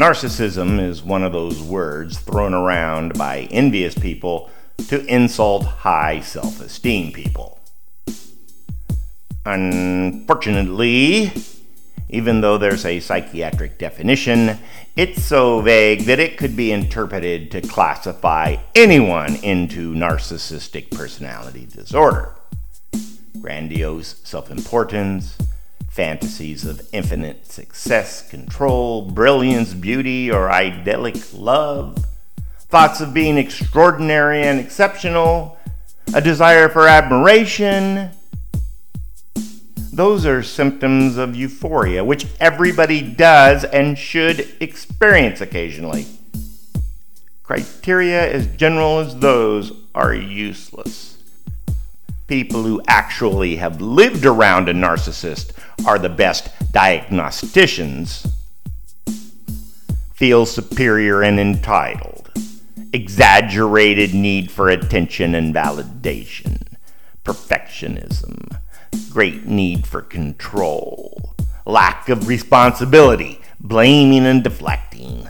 Narcissism is one of those words thrown around by envious people to insult high self esteem people. Unfortunately, even though there's a psychiatric definition, it's so vague that it could be interpreted to classify anyone into narcissistic personality disorder. Grandiose self importance, fantasies of infinite success, control, brilliance, beauty, or idyllic love, thoughts of being extraordinary and exceptional, a desire for admiration. Those are symptoms of euphoria, which everybody does and should experience occasionally. Criteria as general as those are useless people who actually have lived around a narcissist are the best diagnosticians, feel superior and entitled, exaggerated need for attention and validation, perfectionism, great need for control, lack of responsibility, blaming and deflecting,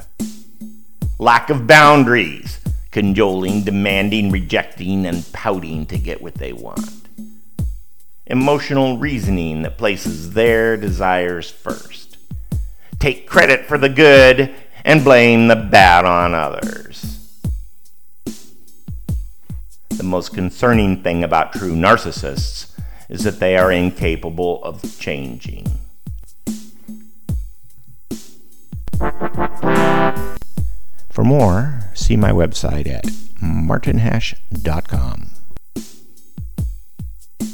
lack of boundaries, cajoling, demanding, rejecting, and pouting to get what they want. Emotional reasoning that places their desires first. Take credit for the good and blame the bad on others. The most concerning thing about true narcissists is that they are incapable of changing. For more, see my website at martinhash.com.